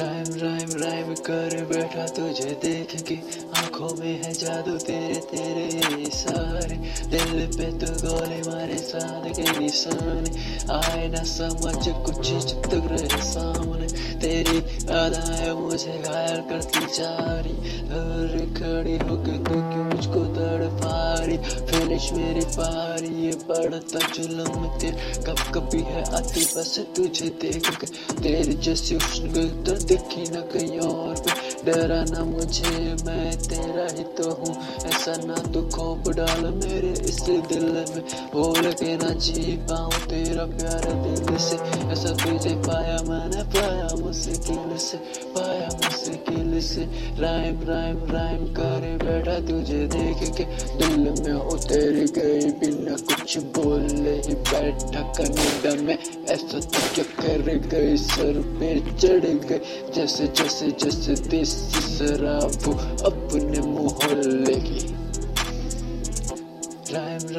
Rhyme rhyme rhyme कर बैठा तुझे देख के आँखों में है जादू तेरे तेरे सारे दिल पे तो गोले मारे साथ के निशान। आए ना समझ कुछ जब अदाएँ मुझे घायल करती जा हर खड़ी होके तो क्यों मुझको तड़ पारी फिनिश मेरी पारी, ये बढ़ता जुलम तेरे कब कभी है आती, बस तुझे देख के। तेरी जैसी उष्ण तो दिखी न कहीं और पे। डरा ना मुझे, मैं तेरा ही तो हूँ। ऐसा ना तो खोप डाल मेरे इस दिल में। बोल के ना जी पाऊँ तेरा प्यार दिल से। ऐसा तुझे पाया, मैंने पाया। मुश्किल से पाया मुश्किल से। राइम राइम राइम करे बैठा तुझे देख के। दिल में उतर गई बिना कुछ बोले ही बैठा कनेडा में। ऐसा तो क्या कर गई? सर पे चढ़ गए जैसे जैसे जैसे देसी शराब अपने मोहल्ले की राइम